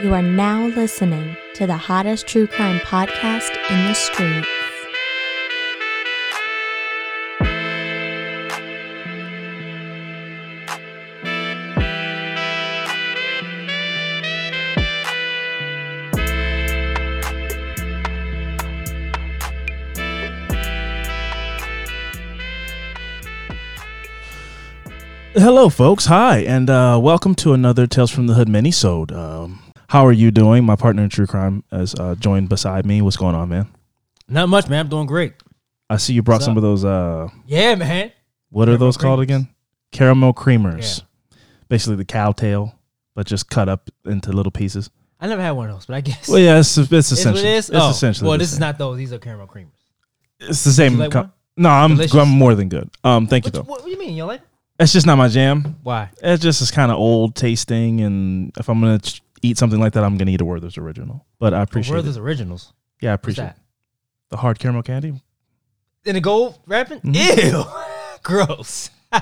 You are now listening to the hottest true crime podcast in the streets. Hello, folks. Hi, and uh, welcome to another Tales from the Hood minisode. Um, how are you doing? My partner in true crime is uh, joined beside me. What's going on, man? Not much, man. I'm doing great. I see you brought What's some up? of those. Uh, Yeah, man. what are Caramel those called creamers. again? Caramel creamers. Basically, the Cow Tale, but just cut up into little pieces. I never had one of those, but I guess. Well, yeah, it's, it's essentially. it? It's Oh, essentially. Well, this is not those. These are caramel creamers. It's the same. like co- no, I'm I'm more than good. Um, thank you though. what, what do you mean? You like? it? It's just not my jam. Why? It just is kind of old tasting, and if I'm gonna ch- eat something like that, I'm gonna eat a Werther's original. But I appreciate Werther's it. originals. Yeah, I appreciate that? the hard caramel candy. In the gold wrapping? Mhm. Ew. Gross.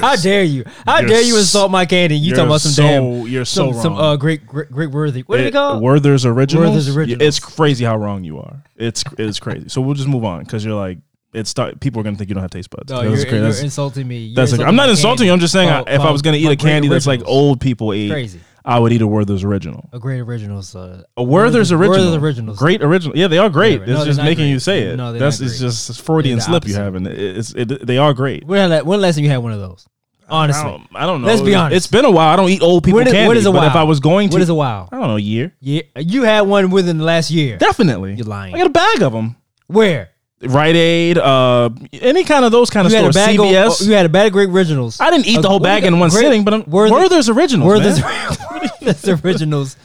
How dare you? How dare you insult my candy? You talking about some so, damn You're so some, some uh great great, great worthy. What did it It- call? Werther's originals. Werther's Yeah, Originals. It's crazy how wrong you are. It's it's crazy. So we'll just move on because you're like it's start. People are gonna think you don't have taste buds. No, That's you're, crazy. you're That's- insulting me. You're that's like, insulting I'm not insulting you. I'm just saying I, if I was gonna eat a candy that's like old people eat, crazy. I would eat a Werther's original. A great originals. Uh, A Werther's original. Werther's originals. Great original. Yeah, they are great. No, it's just making great. you say it. No, they're that's it's just Freudian slip you opposite. and it's it, they are great. When, la- when last time you had one of those? Honestly. I don't, I don't know. Let's be honest. It's been a while. I don't eat old people What is- candy. what is a but if? I was going to, What is a while? I don't know, a year. Yeah, you had one within the last year. Definitely. You're lying. I got a bag of them. Where? Rite Aid, uh, any kind of those kind of You stores. bag CVS. of. You had a bag of great originals. I didn't eat the whole what do you bag in one Great- sitting, but I'm, Werther- Werther's originals, Werther's. Werther's originals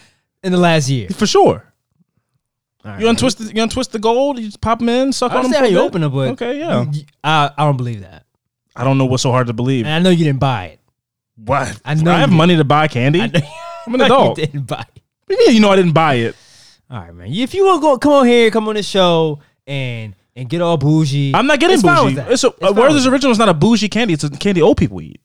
in the last year. for sure. Right, You untwist, the, you untwist the gold. You just pop them in, suck I on them. how you bit. open it, but okay, yeah. I, I don't believe that, I don't know what's so hard to believe. and I know you didn't buy it. What? I know I have you- money to buy candy. I know I'm an adult. you didn't buy it. What do you mean you know I didn't buy it? All right, man. If you want to go, come on here, come on the show, and and get all bougie. I'm not getting It's bougie. It's a, It's Werther's original is not a bougie candy. It's a candy old people eat.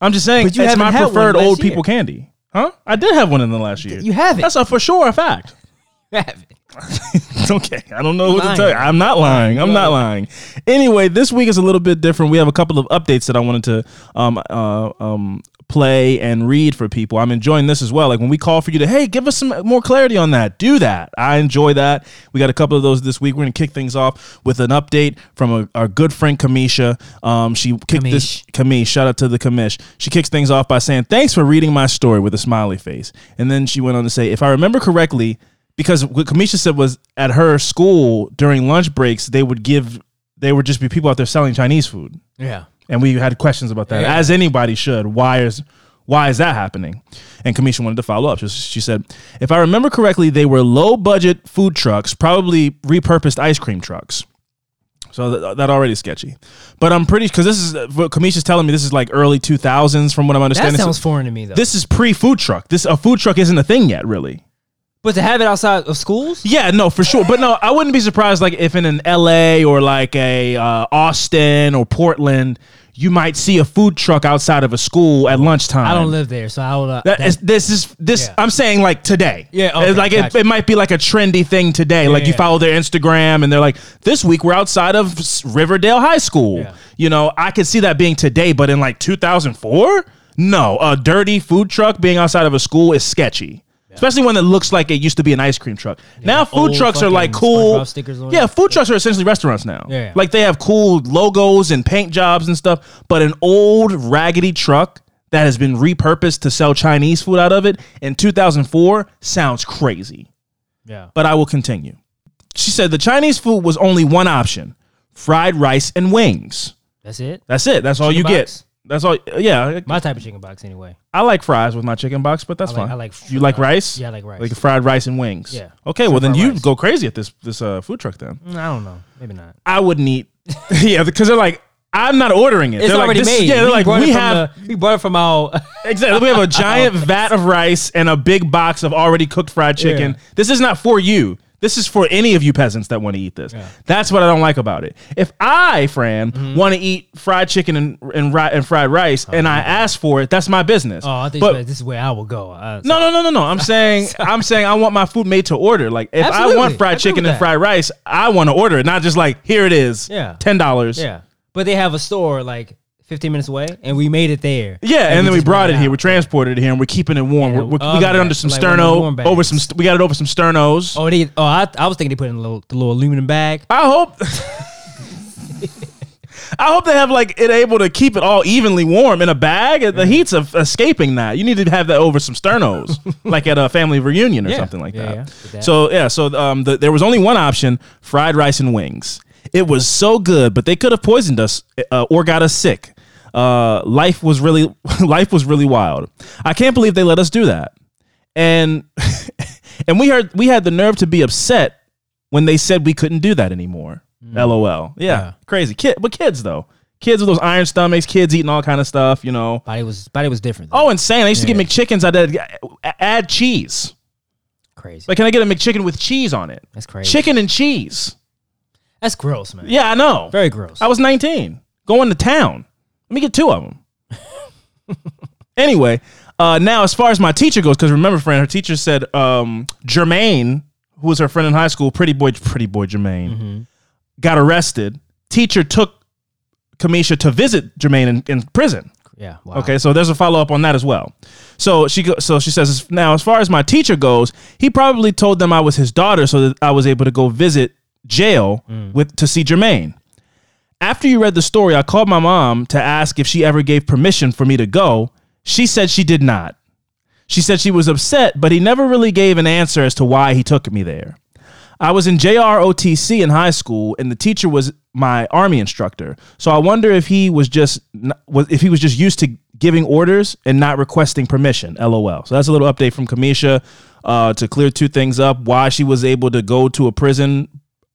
I'm just saying But you it's my preferred old year. people candy. Huh? I did have one in the last year. You have it. That's a for sure a fact. You have it. okay, I don't know what Lying. to tell you. I'm not lying. I'm not lying. Anyway, this week is a little bit different. We have a couple of updates that I wanted to um uh um play and read for people. I'm enjoying this as well. Like when we call for you to, hey, give us some more clarity on that. Do that. I enjoy that. We got a couple of those this week. We're gonna kick things off with an update from a, our good friend Kamisha. Um, she kicked this Kamish. Shout out to the Kamish. She kicks things off by saying, "Thanks for reading my story" with a smiley face, and then she went on to say, "If I remember correctly." because what Kamisha said was at her school during lunch breaks they would give they would just be people out there selling Chinese food, Yeah. And we had questions about that, Yeah. as anybody should. Why is why is that happening? And Kamisha wanted to follow up. She, she said, if I remember correctly, they were low budget food trucks, probably repurposed ice cream trucks. So that, that already is sketchy, but I'm pretty because this is uh, what Kamisha's telling me. This is like early 2000s, from what I'm understanding. That sounds So foreign to me though. this is pre food truck. This a food truck isn't a thing yet, really. But to have it outside of schools, Yeah, no, for sure. But no, I wouldn't be surprised like if in an LA or like a uh, Austin or Portland, you might see a food truck outside of a school at lunchtime. I don't live there, so I would. Uh, That that- is, this is this. Yeah. I'm saying like today. Yeah, It's okay, like it, gotcha. it might be like a trendy thing today. like you yeah. follow their Instagram and they're like, this week we're outside of Riverdale High School. Yeah. You know, I could see that being today, but in like 2004, no, a dirty food truck being outside of a school is sketchy. Especially when it looks like it used to be an ice cream truck. now food old trucks are like cool. SpongeBob stickers on Yeah, it. food trucks are essentially restaurants now. Yeah. Like they have cool logos and paint jobs and stuff, but an old raggedy truck that has been repurposed to sell Chinese food out of it in 2004 sounds crazy. yeah. But I will continue. She said the Chinese food was only one option fried rice and wings. That's it. That's it. That's all you Chicken get. That's all. Yeah. My type of chicken box, anyway. I like fries with my chicken box, but that's I like- fine. I like you like rice? yeah, I like rice. Like fried rice and wings. Yeah. Okay, well then fried you rice. go crazy at this this uh, food truck then. Mm, I don't know. Maybe not. I wouldn't eat. yeah, because they're like, I'm not ordering it. It's they're already like, this- made. Yeah, they're like, brought we it from have the- we bought it from our. exactly. We have a giant vat of rice and a big box of already cooked fried chicken. This is not for you. This is for any of you peasants that want to eat this. That's what I don't like about it. If I, Fran, Mm-hmm. want to eat fried chicken and and, ri- and fried rice, and I ask for it, that's my business. Oh, I think but this is where I will go. Uh, no, no, no, no, no. I'm saying I'm saying I want my food made to order. Like if I want fried agree chicken and fried rice, I want to order it, not just like here it is. Yeah. ten dollars. Yeah, but they have a store like 15 minutes away, and we made it there. Yeah, and, then we brought it out. here. We transported it here, and we're keeping it warm. Yeah, oh, we got it under some Like one of those warm sterno, over some. st- We got it over some sternos. Oh, they, oh, I, I was thinking they put it in a little, the little aluminum bag. I hope. I hope they have like it able to keep it all evenly warm in a bag. The heat's of escaping that. You need to have that over some sternos, like at a family reunion or Yeah. something like Yeah, that. yeah. That. So yeah, so um, the, there was only one option: fried rice and wings. It was so good, but they could have poisoned us uh, or got us sick. Uh, life was really life was really wild. I can't believe they let us do that. And and we heard we had the nerve to be upset when they said we couldn't do that anymore. LOL. Yeah, Yeah. crazy kid, but kids though, kids with those iron stomachs, kids eating all kind of stuff. You know. Body was body was different. Oh, insane! I used to Yeah. get McChickens. I did add cheese. crazy. Like, can I get a McChicken with cheese on it? That's crazy. Chicken and cheese. That's gross, man. Yeah, I know. Very gross. I was 19, going to town. Let me get two of them. anyway, uh, now as far as my teacher goes, because remember, friend, her teacher said um, Jermaine, who was her friend in high school, pretty boy, pretty boy Jermaine, got arrested. Teacher took Kamisha to visit Jermaine in, in prison. yeah. Wow. Okay, so there's a follow up on that as well. So she go, so she says now as far as my teacher goes, he probably told them I was his daughter so that I was able to go visit jail with to see Jermaine. After you read the story, I called my mom to ask if she ever gave permission for me to go. She said she did not. She said she was upset, but he never really gave an answer as to why he took me there. I was in JROTC in high school, and the teacher was my army instructor. So I wonder if he was just if he was just used to giving orders and not requesting permission. LOL. So that's a little update from Kamisha uh, to clear two things up. Why she was able to go to a prison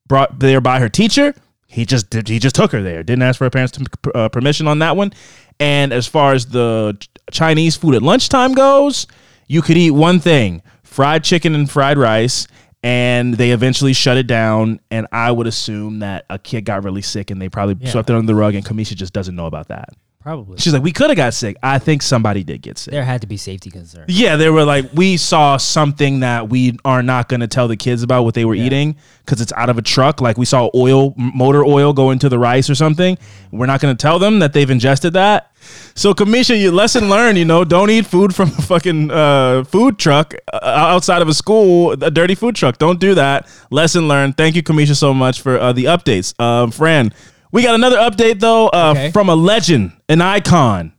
brought there by her teacher. He just did, he just took her there. Didn't ask for her parents' to, uh, permission on that one. And as far as the Chinese food at lunchtime goes, you could eat one thing: fried chicken and fried rice. And they eventually shut it down. And I would assume that a kid got really sick, and they probably swept it under the rug. And Kamisha just doesn't know about that. Probably. She's like, "We could have got sick. I think somebody did get sick." There had to be safety concerns. Yeah, they were like, we saw something that we are not going to tell the kids about what they were eating because it's out of a truck. Like we saw oil, motor oil go into the rice or something. We're not going to tell them that they've ingested that. So, Kamisha, you lesson learned. You know, don't eat food from a fucking uh, food truck uh, outside of a school, a dirty food truck. Don't do that. Lesson learned. Thank you, Kamisha, so much for uh, the updates. Um, Fran, we got another update though uh, Okay. from a legend, an icon.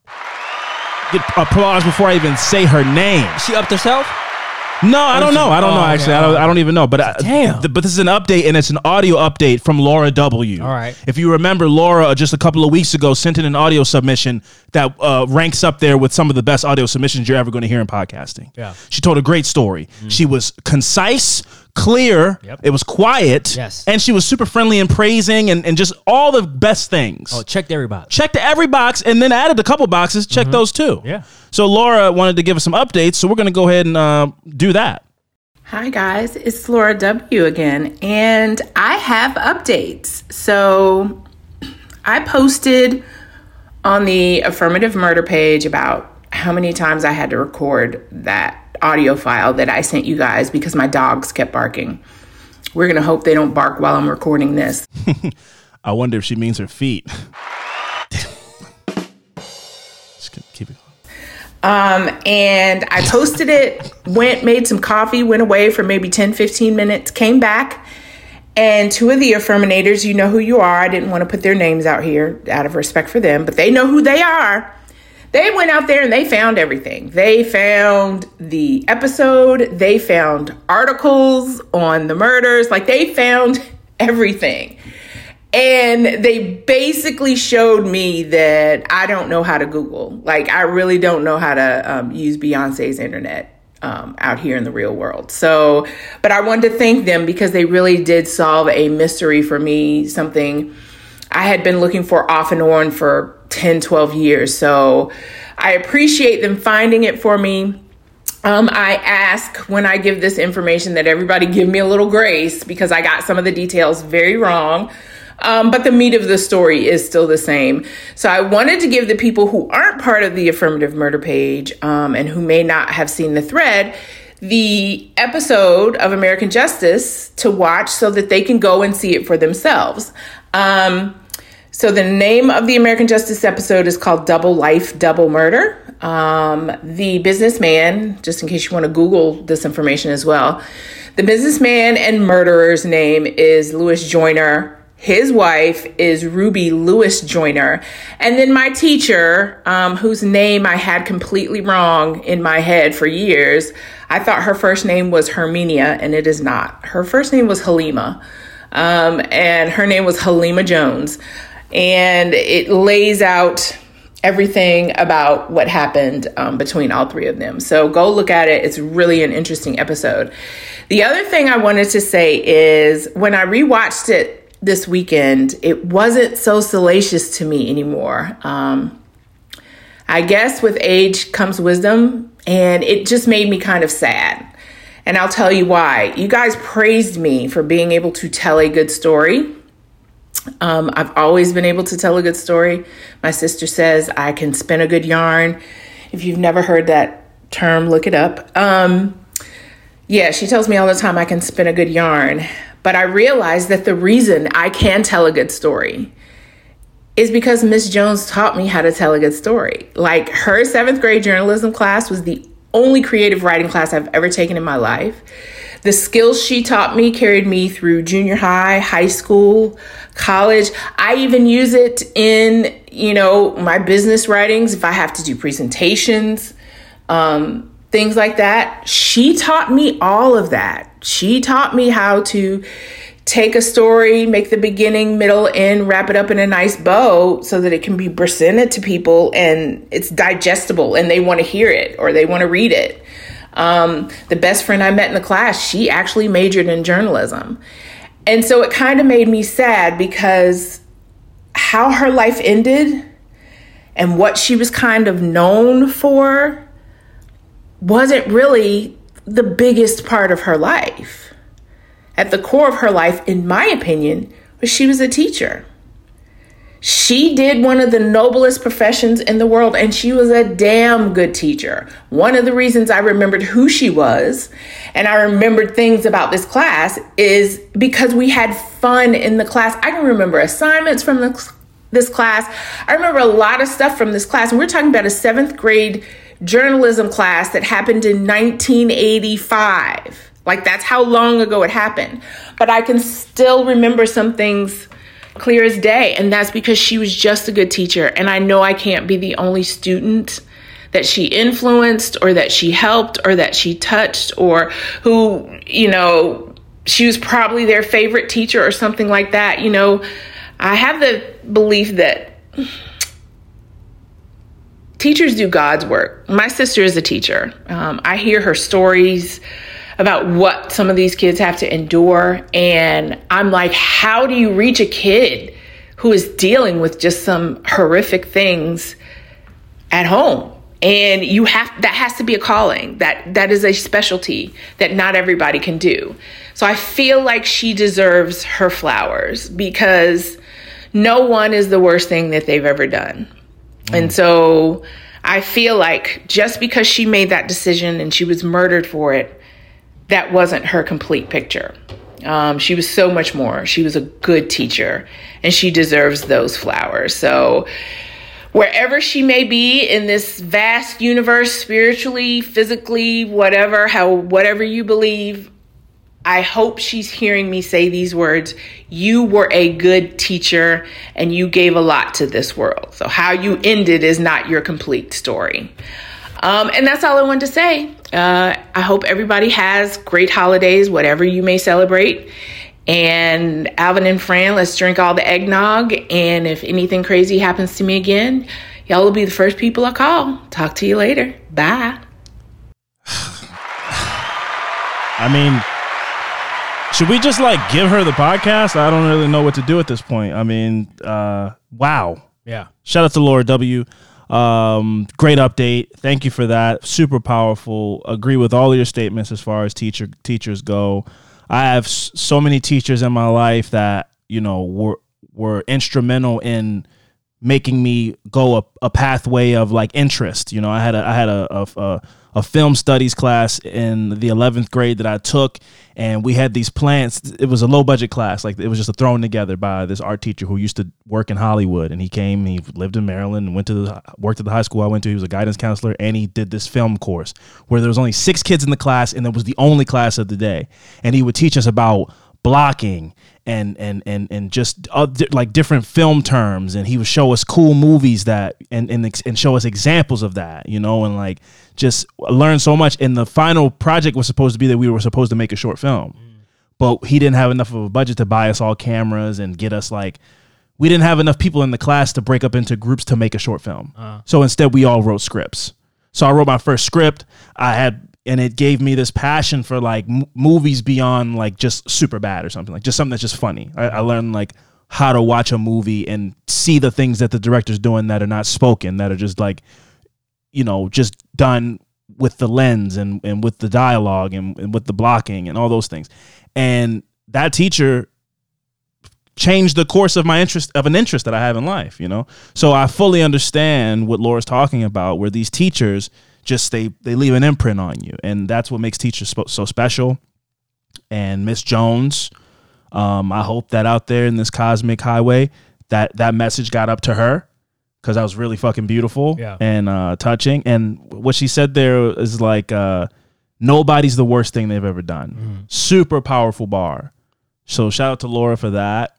Get applause before I even say her name. She upped herself. No, I don't know. I don't Oh, know. Actually, I don't. I don't even know. But I, Damn. th- but this is an update, and it's an audio update from Laura W. All right. If you remember, Laura uh, just a couple of weeks ago sent in an audio submission that uh, ranks up there with some of the best audio submissions you're ever going to hear in podcasting. Yeah. She told a great story. She was concise, clear. Yep. It was quiet. Yes. And she was super friendly and praising and, and just all the best things Oh, checked every box. checked every box and then added a couple boxes. Check those too. Mm-hmm. Yeah. So Laura wanted to give us some updates, so we're going to go ahead and uh, do that. Hi, guys. It's Laura W. again, and I have updates. So, I posted on the affirmative murder page about how many times I had to record that audio file that I sent you guys because my dogs kept barking. We're going to hope they don't bark while I'm recording this. I wonder if she means her feet. Just keep- it going. Um, and I posted it, went, made some coffee, went away for maybe 10, 15 minutes, came back. And two of the affirminators, you know who you are. I didn't want to put their names out here out of respect for them, but they know who they are. They went out there and they found everything. They found the episode, they found articles on the murders, like they found everything. And they basically showed me that I don't know how to Google. Like, I really don't know how to um, use Beyonce's internet um, out here in the real world. So, but I wanted to thank them because they really did solve a mystery for me, something I had been looking for off and on for 10, 12 years. So I appreciate them finding it for me. Um, I ask when I give this information that everybody give me a little grace because I got some of the details very wrong. Um, but the meat of the story is still the same. So I wanted to give the people who aren't part of the affirmative murder page um, and who may not have seen the thread the episode of American Justice to watch so that they can go and see it for themselves. Um, so the name of the American Justice episode is called Double Life, Double Murder. Um, the businessman, just in case you want to Google this information as well, the businessman and murderer's name is Louis Joyner. His wife is Ruby Lewis Joyner. And then my teacher, um, whose name I had completely wrong in my head for years, I thought her first name was Herminia, and it is not. Her first name was Halima, um, and her name was Halima Jones. And it lays out everything about what happened um, between all three of them. So go look at it. It's really an interesting episode. The other thing I wanted to say is when I rewatched it this weekend, it wasn't so salacious to me anymore. Um, I guess with age comes wisdom, and it just made me kind of sad. And I'll tell you why. You guys praised me for being able to tell a good story. Um, I've always been able to tell a good story. My sister says I can spin a good yarn. If you've never heard that term, look it up. Um, yeah, she tells me all the time I can spin a good yarn. But I realized that the reason I can tell a good story is because Miss Jones taught me how to tell a good story. Like her seventh grade journalism class was the only creative writing class I've ever taken in my life. The skills she taught me carried me through junior high, high school, college. I even use it in, you know, my business writings if I have to do presentations, um, things like that. She taught me all of that. She taught me how to take a story, make the beginning, middle, end, wrap it up in a nice bow so that it can be presented to people and it's digestible and they want to hear it or they want to read it. Um, the best friend I met in the class, she actually majored in journalism. And so it kind of made me sad because how her life ended and what she was kind of known for wasn't really the biggest part of her life. At the core of her life, in my opinion, was she was a teacher. She did one of the noblest professions in the world, and she was a damn good teacher. One of the reasons I remembered who she was and I remembered things about this class is because we had fun in the class. I can remember assignments from the, this class. I remember a lot of stuff from this class, and we're talking about a seventh grade journalism class that happened in 1985. Like, that's how long ago it happened. But I can still remember some things clear as day. And that's because she was just a good teacher. And I know I can't be the only student that she influenced or that she helped or that she touched or who, you know, she was probably their favorite teacher or something like that. You know, I have the belief that teachers do God's work. My sister is a teacher. Um, I hear her stories about what some of these kids have to endure. And I'm like, how do you reach a kid who is dealing with just some horrific things at home? And you have that has to be a calling. That that is a specialty that not everybody can do. So I feel like she deserves her flowers because no one is the worst thing that they've ever done. Mm. And so I feel like just because she made that decision and she was murdered for it, that wasn't her complete picture. Um, she was so much more. She was a good teacher and she deserves those flowers. So, wherever she may be in this vast universe, spiritually, physically, whatever, how, whatever you believe, I hope she's hearing me say these words. You were a good teacher and you gave a lot to this world. So, how you ended is not your complete story. Um, and that's all I wanted to say. Uh, I hope everybody has great holidays, whatever you may celebrate. And Alvin and Fran, let's drink all the eggnog. And if anything crazy happens to me again, y'all will be the first people I call. Talk to you later. Bye. I mean, should we just like give her the podcast? I don't really know what to do at this point. I mean, uh, wow. Yeah. Shout out to Laura W. Um, great update. Thank you for that. Super powerful. Agree with all your statements as far as teacher teachers go. I have so many teachers in my life that you know were were instrumental in making me go a, a pathway of like interest. You know, I had a I had a a, a, a film studies class in the eleventh grade that I took, and we had these plans. It was a low budget class, like it was just thrown together by this art teacher who used to work in Hollywood, and he came. He lived in Maryland and went to the worked at the high school I went to. He was a guidance counselor, and he did this film course where there was only six kids in the class, and it was the only class of the day, and he would teach us about blocking and and and and just uh, di- like different film terms. And he would show us cool movies that and and, and show us examples of that you know and like just learn so much. And the final project was supposed to be that we were supposed to make a short film. But he didn't have enough of a budget to buy us all cameras and get us like we didn't have enough people in the class to break up into groups to make a short film. So instead we all wrote scripts. So I wrote my first script. I had, and it gave me this passion for like m- movies beyond like just super bad or something like just something that's just funny. I, I learned like how to watch a movie and see the things that the director's doing that are not spoken, that are just like, you know, just done with the lens and, and with the dialogue and, and with the blocking and all those things. And that teacher changed the course of my interest of an interest that I have in life, you know? So I fully understand what Laura's talking about, where these teachers just they they leave an imprint on you. And that's what makes teachers so special. And Miss Jones, um, I hope that out there in this cosmic highway, that that message got up to her because that was really fucking beautiful Yeah. and uh, touching. And what she said there is like, uh, nobody's the worst thing they've ever done. Super powerful bar. So shout out to Laura for that.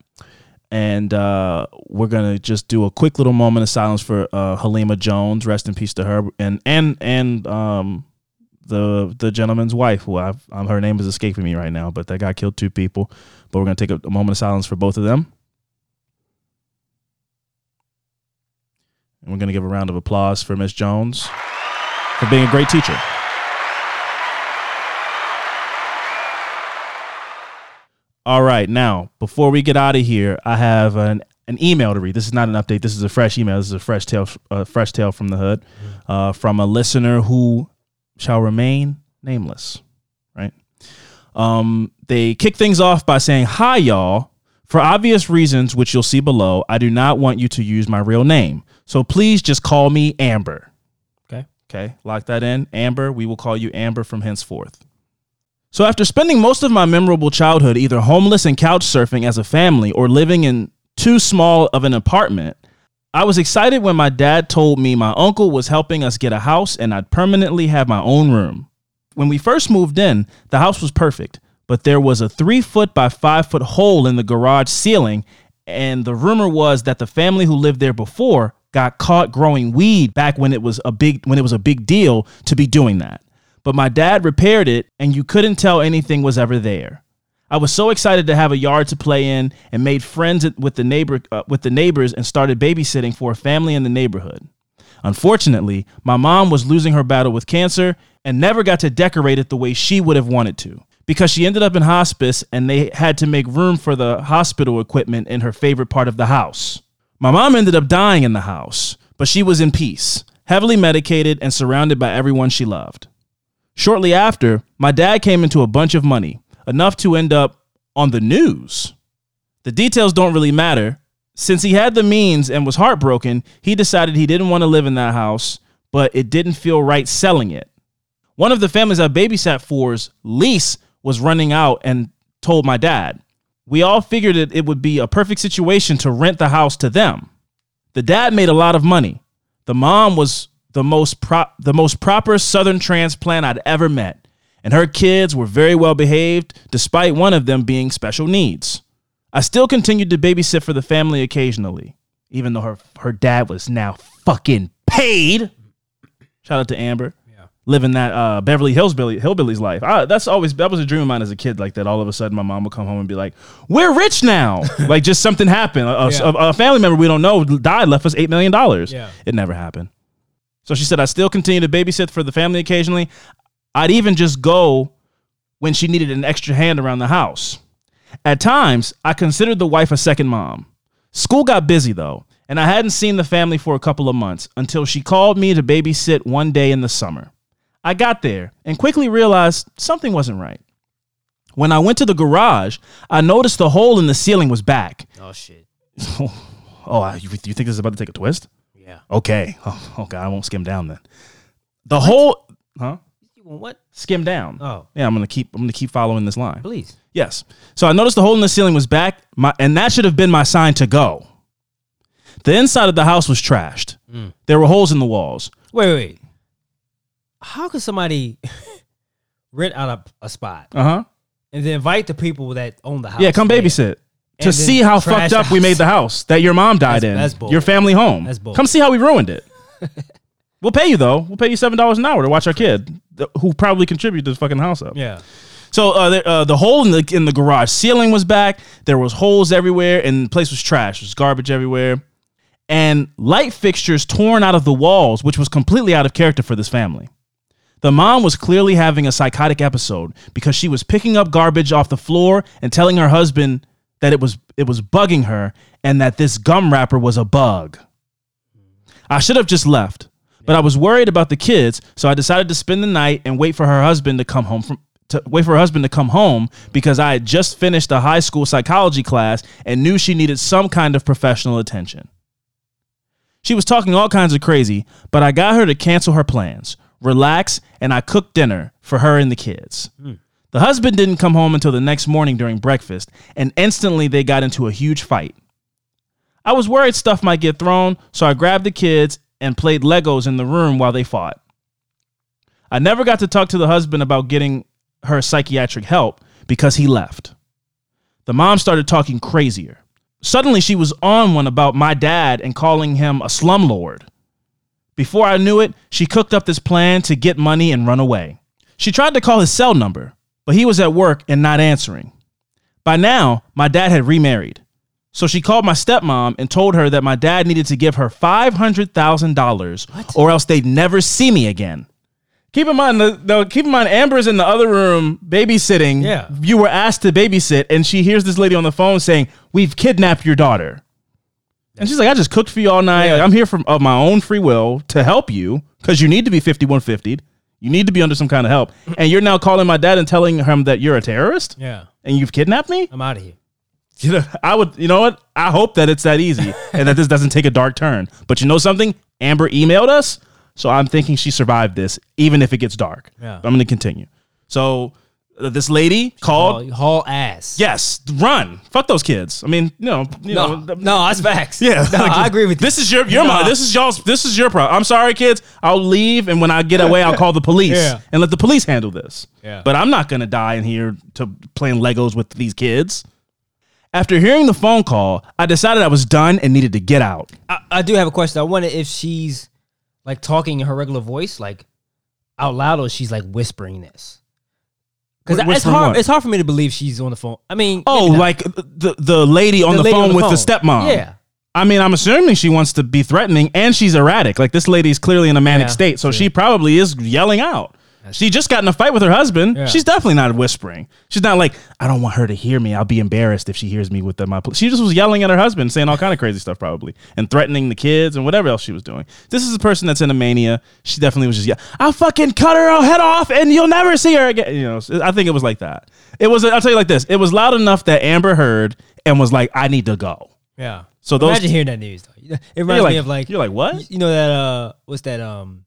And uh, we're gonna just do a quick little moment of silence for uh, Halima Jones. Rest in peace to her, and and and um, the the gentleman's wife, who I've, um, her name is escaping me right now, but that guy killed two people. But we're gonna take a, a moment of silence for both of them, and we're gonna give a round of applause for Miss Jones for being a great teacher. All right, now before we get out of here, I have an an email to read. This is not an update. This is a fresh email. This is a fresh tale, uh, fresh tale from the hood, uh, from a listener who shall remain nameless. Right. Um, they kick things off by saying, "Hi, y'all." For obvious reasons, which you'll see below, I do not want you to use my real name. So please just call me Amber. Okay. Okay, lock that in. Amber, we will call you Amber from henceforth. So, after spending most of my memorable childhood either homeless and couch surfing as a family or living in too small of an apartment, I was excited when my dad told me my uncle was helping us get a house and I'd permanently have my own room. When we first moved in, the house was perfect, but there was a three foot by five foot hole in the garage ceiling, and the rumor was that the family who lived there before got caught growing weed back when it was a big when it was a big deal to be doing that. But my dad repaired it, and you couldn't tell anything was ever there. I was so excited to have a yard to play in, and made friends with the neighbor uh, with the neighbors, and started babysitting for a family in the neighborhood. Unfortunately, my mom was losing her battle with cancer and never got to decorate it the way she would have wanted to because she ended up in hospice and they had to make room for the hospital equipment in her favorite part of the house. My mom ended up dying in the house, but she was in peace, heavily medicated and surrounded by everyone she loved. Shortly after, my dad came into a bunch of money, enough to end up on the news. The details don't really matter. Since he had the means and was heartbroken, he decided he didn't want to live in that house, but it didn't feel right selling it. One of the families I babysat for's lease was running out and told my dad. We all figured that it would be a perfect situation to rent the house to them. The dad made a lot of money. The mom was the most pro- the most proper southern transplant I'd ever met, and her kids were very well behaved despite one of them being special needs. I still continued to babysit for the family occasionally, even though her her dad was now fucking paid. Shout out to Amber. Living that uh, Beverly Hills Billy, Hillbillies life. I, that's always that was a dream of mine as a kid. Like that, all of a sudden, my mom would come home and be like, "We're rich now." like just something happened. A, a- Yeah. a- a family member we don't know died, left us eight million dollars. Yeah. It never happened. So she said, I still continue to babysit for the family occasionally. I'd even just go when she needed an extra hand around the house. At times, I considered the wife a second mom. School got busy though, and I hadn't seen the family for a couple of months until she called me to babysit one day in the summer. I got there and quickly realized something wasn't right. When I went to the garage, I noticed the hole in the ceiling was back. Oh shit. Oh, you, you think this is about to take a twist? Yeah. Okay. Oh, okay, I won't skim down then. The whole, huh? You want what? Skim down. Oh. Yeah, I'm gonna keep. I'm gonna keep following this line. Please. Yes. So I noticed the hole in the ceiling was back, my, and that should have been my sign to go. The inside of the house was trashed. There were holes in the walls. Wait, wait, wait. How could somebody rent out a, a spot Uh huh. and then invite the people that own the house? Yeah, come babysit to see how fucked up we made the house that your mom died That's- in. that's bull. Your family home. That's bull. Come see how we ruined it. we'll pay you though. We'll pay you seven dollars an hour to watch our kid, th- who probably contributed to the fucking house up. Yeah. So uh, the, uh, the hole in the in the garage ceiling was back. There was holes everywhere, and the place was trash. There's garbage everywhere, and light fixtures torn out of the walls, which was completely out of character for this family. The mom was clearly having a psychotic episode because she was picking up garbage off the floor and telling her husband that it was it was bugging her and that this gum wrapper was a bug. I should have just left, but I was worried about the kids, so I decided to spend the night and wait for her husband to come home from to wait for her husband to come home because I had just finished a high school psychology class and knew she needed some kind of professional attention. She was talking all kinds of crazy, but I got her to cancel her plans, relax, and I cooked dinner for her and the kids. Hmm. The husband didn't come home until the next morning during breakfast, and instantly they got into a huge fight. I was worried stuff might get thrown, so I grabbed the kids and played Legos in the room while they fought. I never got to talk to the husband about getting her psychiatric help because he left. The mom started talking crazier. Suddenly, she was on one about my dad and calling him a slumlord. Before I knew it, she cooked up this plan to get money and run away. She tried to call his cell number, but he was at work and not answering. By now, my dad had remarried. So she called my stepmom and told her that my dad needed to give her $500,000 or else they'd never see me again. Keep in mind, the, the, keep in mind, Amber's in the other room babysitting. Yeah. You were asked to babysit, and she hears this lady on the phone saying, We've kidnapped your daughter. And she's like, I just cooked for you all night. Yeah. Like, I'm here from of my own free will to help you because you need to be 5150. You need to be under some kind of help. And you're now calling my dad and telling him that you're a terrorist Yeah. and you've kidnapped me? I'm out of here. You know, I would, you know what? I hope that it's that easy and that this doesn't take a dark turn. But you know something? Amber emailed us, so I'm thinking she survived this, even if it gets dark. Yeah. I'm going to continue. So Uh, this lady called. Haul, haul ass. Yes, run. Fuck those kids. I mean, you know, you No, know, no, that's facts. yeah, No, I agree with you. This is your your mind. This is y'all's. This is your problem. I'm sorry, kids. I'll leave, and when I get away, I'll call the police Yeah. and let the police handle this. Yeah. But I'm not gonna die in here to playing Legos with these kids. After hearing the phone call, I decided I was done and needed to get out. I, I do have a question. I wonder if she's like talking in her regular voice, like out loud, or she's like whispering this. Because it's hard. what? It's hard for me to believe she's on the phone. I mean, Oh, like uh, the the lady on the, lady phone with the stepmom. Yeah, I mean, I'm assuming she wants to be threatening, and she's erratic. Like this lady's clearly in a manic Yeah, state, so true. she probably is yelling out. She just got in a fight with her husband. Yeah. She's definitely not whispering. She's not like, I don't want her to hear me. I'll be embarrassed if she hears me with the, my. She just was yelling at her husband, saying all kind of crazy stuff, probably, and threatening the kids and whatever else she was doing. This is a person that's in a mania. She definitely was just, yeah, I'll fucking cut her head off, and you'll never see her again. You know, I think it was like that. It was. I'll tell you like this. It was loud enough that Amber heard and was like, I need to go. yeah. So those- imagine hearing that news. Though. It reminds like, me of like you're like what? you know that uh, what's that um,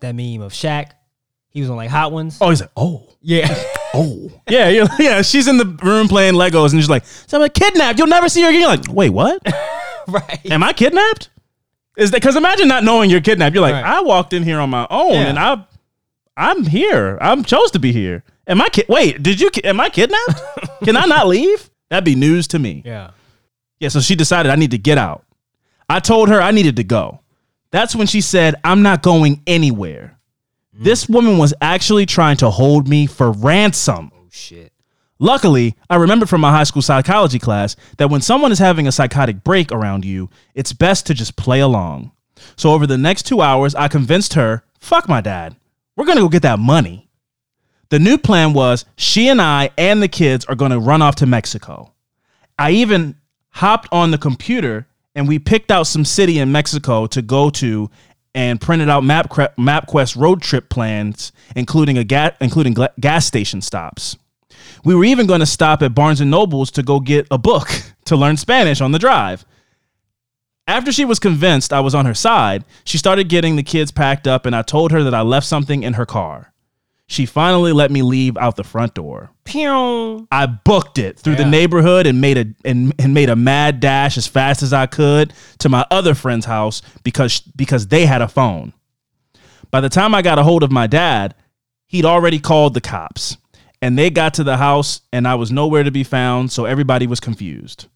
that meme of Shaq? He was on like Hot Ones. Oh, he's like, oh, yeah, oh, yeah, you're, yeah. She's in the room playing Legos, and she's like, so I'm like, kidnapped. You'll never see her again. You're like, wait, what? right. Am I kidnapped? Is that because imagine not knowing you're kidnapped? You're like, Right. I walked in here on my own, Yeah. and I, I'm here. I'm chose to be here. Am I? Ki- wait, did you? ki- Am I kidnapped? Can I not leave? That'd be news to me. Yeah. Yeah, so she decided I need to get out. I told her I needed to go. That's when she said, I'm not going anywhere. This woman was actually trying to hold me for ransom. Oh shit. Luckily, I remembered from my high school psychology class that when someone is having a psychotic break around you, it's best to just play along. So over the next two hours, I convinced her, fuck my dad. We're gonna go get that money. The new plan was she and I and the kids are gonna run off to Mexico. I even hopped on the computer and we picked out some city in Mexico to go to and printed out map MapQuest road trip plans, including a ga- including gla- gas station stops. We were even going to stop at Barnes and Nobles to go get a book to learn Spanish on the drive. After she was convinced I was on her side, she started getting the kids packed up, and I told her that I left something in her car. She finally let me leave out the front door. Pew. I booked it through the neighborhood and made a and, and made a mad dash as fast as I could to my other friend's house because because they had a phone. By the time I got a hold of my dad, he'd already called the cops. And they got to the house and I was nowhere to be found, so everybody was confused.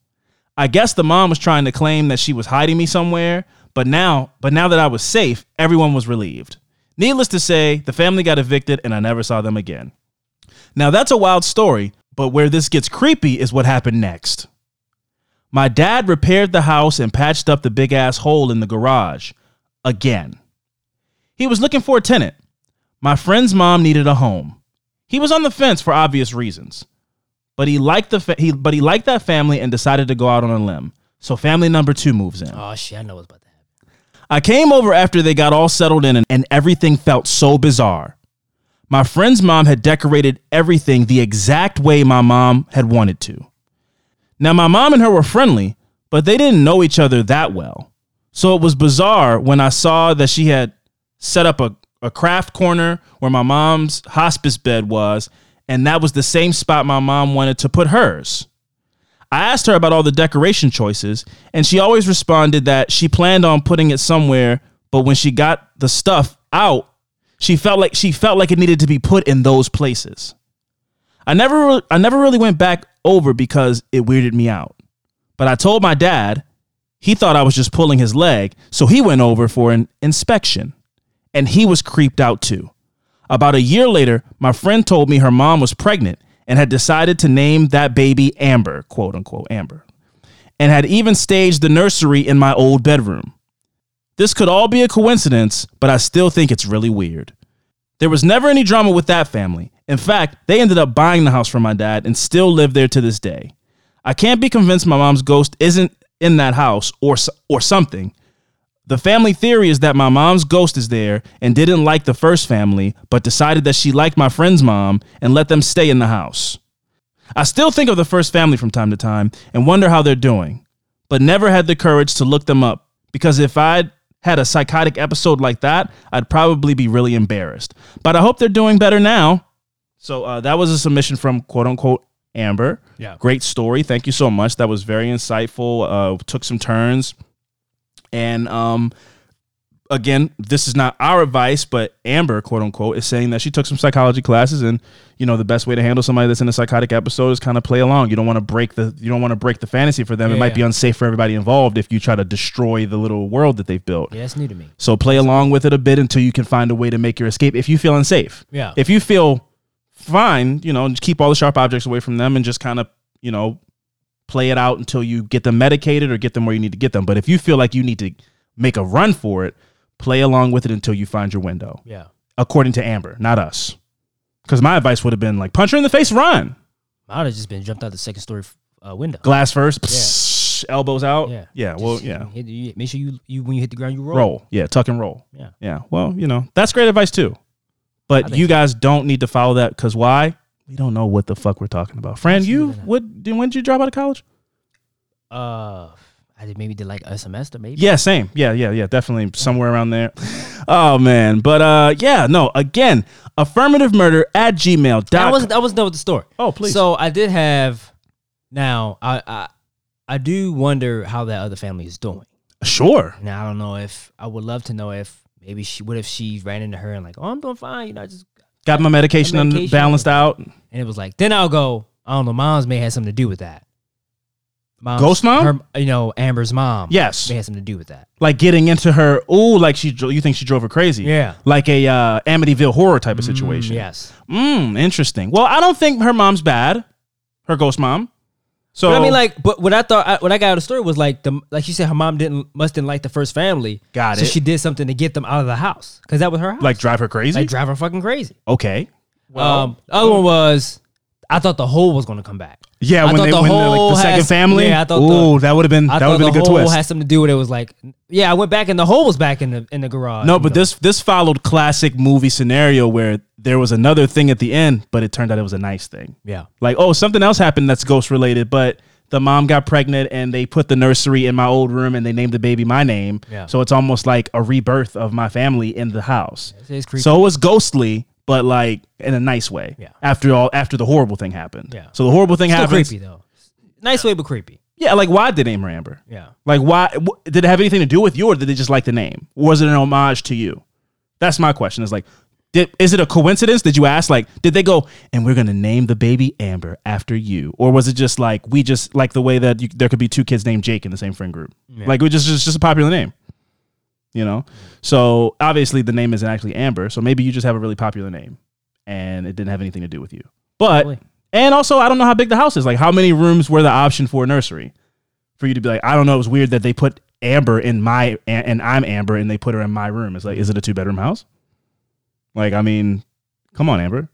I guess the mom was trying to claim that she was hiding me somewhere, but now, but now that I was safe, everyone was relieved. Needless to say, the family got evicted and I never saw them again. Now that's a wild story, but where this gets creepy is what happened next. My dad repaired the house and patched up the big ass hole in the garage again. He was looking for a tenant. My friend's mom needed a home. He was on the fence for obvious reasons. But he liked the fa- he but he liked that family and decided to go out on a limb. So family number 2 moves in. Oh shit, I know what's about. I came over after they got all settled in and, everything felt so bizarre. My friend's mom had decorated everything the exact way my mom had wanted to. Now, my mom and her were friendly, but they didn't know each other that well. So it was bizarre when I saw that she had set up a, a craft corner where my mom's hospice bed was, and that was the same spot my mom wanted to put hers. I asked her about all the decoration choices, and she always responded that she planned on putting it somewhere, but when she got the stuff out, she felt like she felt like it needed to be put in those places. I never I never really went back over because it weirded me out. But I told my dad, he thought I was just pulling his leg, so he went over for an inspection. And he was creeped out too. About a year later, my friend told me her mom was pregnant and had decided to name that baby Amber, quote unquote Amber, and had even staged the nursery in my old bedroom. This could all be a coincidence, but I still think it's really weird. There was never any drama with that family. In fact, they ended up buying the house from my dad and still live there to this day. I can't be convinced my mom's ghost isn't in that house or or something. The family theory is that my mom's ghost is there and didn't like the first family, but decided that she liked my friend's mom and let them stay in the house. I still think of the first family from time to time and wonder how they're doing, but never had the courage to look them up because if I'd had a psychotic episode like that, I'd probably be really embarrassed. But I hope they're doing better now. So uh, that was a submission from quote unquote Amber. Yeah. Great story. Thank you so much. That was very insightful. Uh, took some turns. And um, again, this is not our advice, but Amber, quote unquote, is saying that she took some psychology classes, and you know the best way to handle somebody that's in a psychotic episode is kind of play along. You don't want to break the you don't want to break the fantasy for them. It might be unsafe for everybody involved if you try to destroy the little world that they've built. Yeah, that's new to me. So play along with it a bit until you can find a way to make your escape. If you feel unsafe, Yeah. If you feel fine, you know, just keep all the sharp objects away from them and just kind of you know play it out until you get them medicated or get them where you need to get them. But if you feel like you need to make a run for it, play along with it until you find your window. Yeah. According to Amber, not us. Because my advice would have been like punch her in the face, run. I would have just been jumped out the second story uh, window. Glass first, psst, elbows out. Yeah. yeah. Well, Just yeah. hit- you- make sure you, you when you hit the ground you roll. Roll. Yeah, tuck and roll. Yeah. Yeah. Well, you know, that's great advice too. But you so. guys don't need to follow that because why? We don't know what the fuck we're talking about. Fran, you Absolutely not. what when did you drop out of college? Uh, I did maybe did like a semester maybe. Yeah, same. Yeah, yeah, yeah. Definitely somewhere around there. Oh man. But uh yeah, no, again, affirmative murder at gmail. I wasn't I wasn't done with the story. Oh, please. So I did have. Now I I I do wonder how that other family is doing. Sure. Now I don't know if I would love to know if maybe she what if she ran into her and like oh I'm doing fine you know I just Got my medication, medication. balanced out. and it was like then I'll go I don't know mom's may have something to do with that. Mom's, Ghost mom? Her, you know Amber's mom. Yes. may have something to do with that. Like getting into her, ooh, like she you think she drove her crazy. Yeah. Like a uh Amityville horror type of situation. Yes. Mm, interesting. Well, I don't think her mom's bad. Her ghost mom. So But I mean, like, but what I thought, I, what I got out of the story was like the, like she said, her mom didn't must didn't like the first family. Got so it. she did something to get them out of the house because that was her house. like drive her crazy. like drive her fucking crazy. okay. um, the other one was, I thought the hole was gonna come back. Yeah, I when they the when the, like, the second has- family. Yeah, I thought Ooh, the, that would have been I that would have been a good twist. had something to do with it. Was like, yeah, I went back and the hole was back in the in the garage. No, but know. this this followed classic movie scenario where there was another thing at the end, but it turned out it was a nice thing. yeah, Like, oh, something else happened that's ghost related, but the mom got pregnant and they put the nursery in my old room and they named the baby my name. Yeah. So it's almost like a rebirth of my family in the house. it's creepy. So it was ghostly, but like in a nice way. Yeah. After all, after the horrible thing happened. Yeah. So the horrible thing Still happens. creepy though. Nice way, but creepy. Yeah. Like, why did they name her Amber? Yeah. Like, why wh- did it have anything to do with you, or did they just like the name? Or was it an homage to you? That's my question. Is like, did, is it a coincidence? Did you ask? Like, did they go and we're gonna name the baby Amber after you, or was it just like we just like the way that you, there could be two kids named Jake in the same friend group? Like, we just just just a popular name, you know. So obviously the name isn't actually Amber. So maybe you just have a really popular name, and it didn't have anything to do with you. But Probably. and also I don't know how big the house is. Like, how many rooms were the option for a nursery? for you to be like, I don't know. It was weird that they put Amber in my and I'm Amber and they put her in my room. It's like, is it a two bedroom house? Like, I mean, come on, Amber.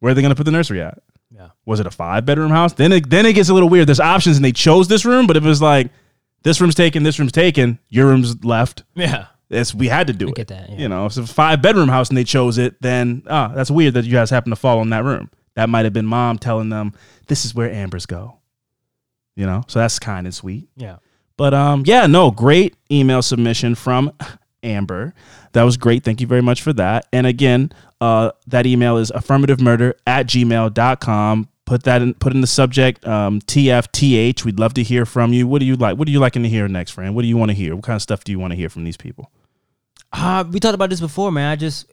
Where are they gonna put the nursery at? Yeah. Was it a five bedroom house? Then it then it gets a little weird. There's options and they chose this room, but if it was like this room's taken, this room's taken, your room's left. Yeah. It's we had to do it. get that, yeah. You know, if it's a five bedroom house and they chose it, then ah, that's weird that you guys happen to fall in that room. That might have been mom telling them this is where Ambers go. You know, so that's kind of sweet. Yeah. But um, yeah, no, great email submission from Amber. That was great. Thank you very much for that. And again, uh, that email is affirmative murder at gmail.com. Put that in put in the subject um, TFTH. We'd love to hear from you. What do you like? What are you liking to hear next, friend? What do you want to hear? What kind of stuff do you want to hear from these people? Uh, we talked about this before, man. I just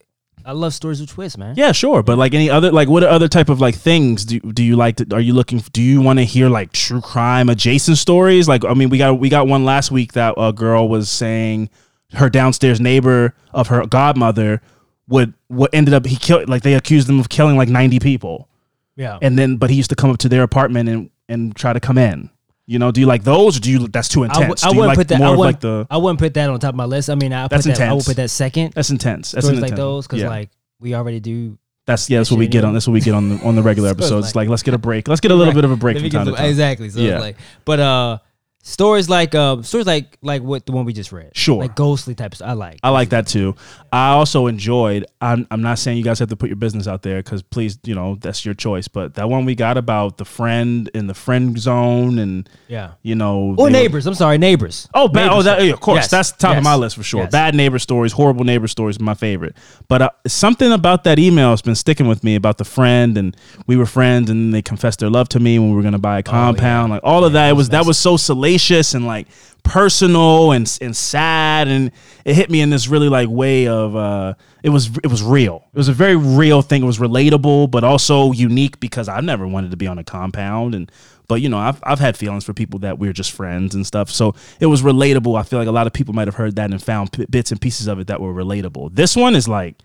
I love stories with twists, man. Yeah, sure. But like any other, like what other type of like things do do you like? To, are you looking? Do you want to hear like true crime adjacent stories? Like, I mean, we got we got one last week that a girl was saying her downstairs neighbor of her godmother would what ended up he killed like they accused him of killing like ninety people, Yeah. and then but he used to come up to their apartment and and try to come in. You know, do you like those? Or do you that's too intense? I wouldn't like put that. I wouldn't, like the I wouldn't put that on top of my list. I mean, I That's put that. I would intense. put that second. that's intense. That's an like intense- those because yeah. like we already do. That's yeah. That's what we get on. That's what we get on the on the regular So episodes. like- like, let's get a break. Let's get a little Right. bit of a break from time to time. Exactly. So Yeah. like, but uh, stories like uh, stories like like what the one we just read. Sure. Like ghostly types. I like. I like that too. I also enjoyed. I'm I'm not saying you guys have to put your business out there because please, you know, that's your choice. But that one we got about the friend in the friend zone and yeah. you know Or they were- neighbors. I'm sorry, neighbors. Oh, bad. Neighbor Oh, that, yeah, of course. Yes. That's top of my list for sure. Yes. Bad neighbor stories, horrible neighbor stories, my favorite. But uh, something about that email has been sticking with me about the friend, and we were friends, and they confessed their love to me when we were going to buy a compound. Like all of that, it was that was so salacious and like personal and and sad, and it hit me in this really like way of uh, it was it was real. It was a very real thing. It was relatable, but also unique because I never wanted to be on a compound and but you know I've, I've had feelings for people that we're just friends and stuff so it was relatable i feel like a lot of people might have heard that and found p- bits and pieces of it that were relatable this one is like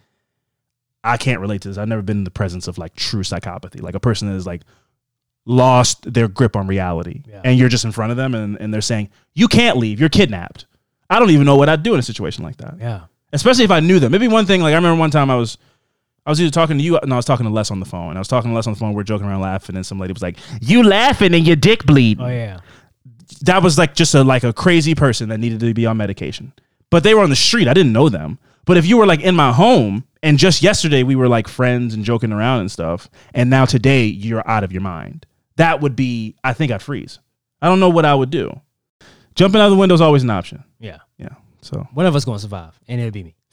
i can't relate to this i've never been in the presence of like true psychopathy like a person that is like lost their grip on reality Yeah. and you're just in front of them and, and they're saying you can't leave you're kidnapped i don't even know what i'd do in a situation like that Yeah. especially if I knew them. Maybe one thing, like I remember one time I was, I was either talking to you, no, I was talking to Les on the phone. And I was talking to Les on the phone. We are joking around, laughing, and some lady was like, "You laughing and your dick bleeding." Oh yeah. That was like just a like a crazy person that needed to be on medication. But they were on the street. I didn't know them. But if you were like in my home, and just yesterday we were like friends and joking around and stuff, and now today you're out of your mind. That would be, I think I'd freeze. I don't know what I would do. Jumping out of the window is always an option. Yeah. Yeah. So One of us gonna survive, and it'll be me.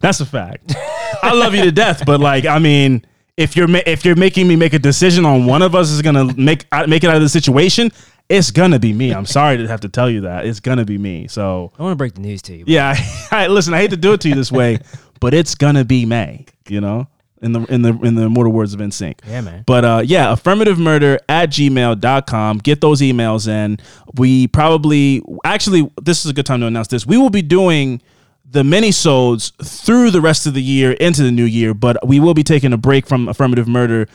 That's a fact. I love you to death, but like, I mean, if you're ma- if you're making me make a decision on one of us is gonna make uh, make it out of the situation, it's gonna be me. I'm sorry to have to tell you that it's gonna be me. So I want to break the news to you. yeah, I, listen. I hate to do it to you this way, but it's gonna be May. You know, in the in the in the immortal words of NSYNC. Yeah, man. But uh, yeah, affirmative murder at gmail.com. Get those emails in. We probably, actually, this is a good time to announce this. We will be doing the mini-sodes through the rest of the year into the new year, but we will be taking a break from affirmative murder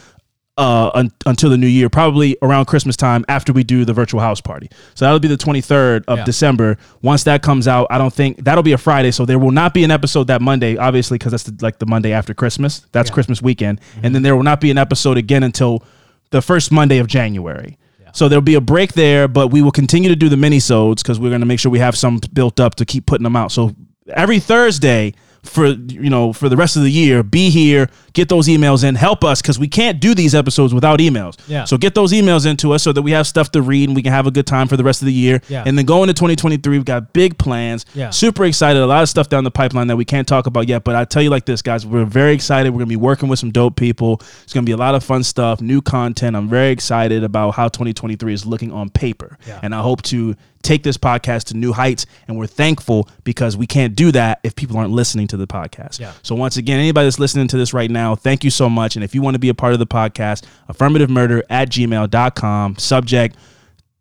uh, un- until the new year, probably around Christmas time after we do the virtual house party. So that'll be the 23rd of Yeah. December. Once that comes out, I don't think that'll be a Friday. So there will not be an episode that Monday, obviously, because that's the, like the Monday after Christmas. That's Christmas weekend. And then there will not be an episode again until the first Monday of January. So there'll be a break there, but we will continue to do the mini sodes because we're going to make sure we have some built up to keep putting them out. So every Thursday for you know for the rest of the year, be here, get those emails in, help us because we can't do these episodes without emails. Yeah. So get those emails into us so that we have stuff to read and we can have a good time for the rest of the year. Yeah. And then going into 2023, we've got big plans. Yeah. Super excited. A lot of stuff down the pipeline that we can't talk about yet. But I tell you like this, guys, we're very excited. We're gonna be working with some dope people. It's gonna be a lot of fun stuff, new content. I'm very excited about how 2023 is looking on paper. Yeah. And I hope to take this podcast to new heights. And we're thankful because we can't do that if people aren't listening to the podcast. Yeah. So once again, anybody that's listening to this right now, thank you so much. And if you want to be a part of the podcast, affirmative murder at gmail.com, subject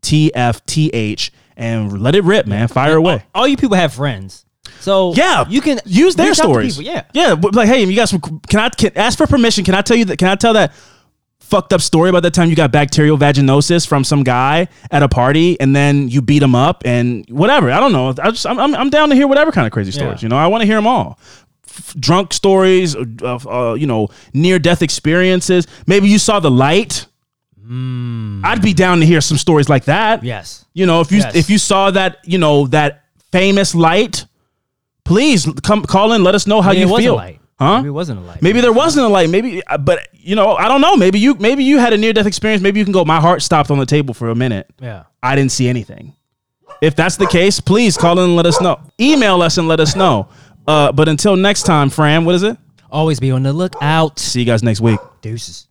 TFTH, and let it rip, man. Fire away. All you people have friends. So Yeah, you can use their reach out to stories. people, Yeah. yeah. Like, hey, you got some? Can I can, ask for permission? Can I tell you that? Can I tell that fucked up story about that time you got bacterial vaginosis from some guy at a party and then you beat him up and whatever? I don't know. I just I'm I'm, I'm down to hear whatever kind of crazy stories. Yeah. You know, I want to hear them all. F- drunk stories of uh, you know near death experiences. Maybe you saw the light. I'd be down to hear some stories like that. Yes. You know, if you Yes. if you saw that, you know, that famous light, please come call in. Let us know how Maybe you it wasn't feel. Huh? Maybe it wasn't a light. Maybe there wasn't a light. Maybe, uh, but you know, I don't know. Maybe you maybe you had a near death experience. Maybe you can go. My heart stopped on the table for a minute. Yeah. I didn't see anything. If that's the case, please call in and let us know. Email us and let us know. Uh, but until next time, Fran, what is it? Always be on the lookout. See you guys next week. Deuces.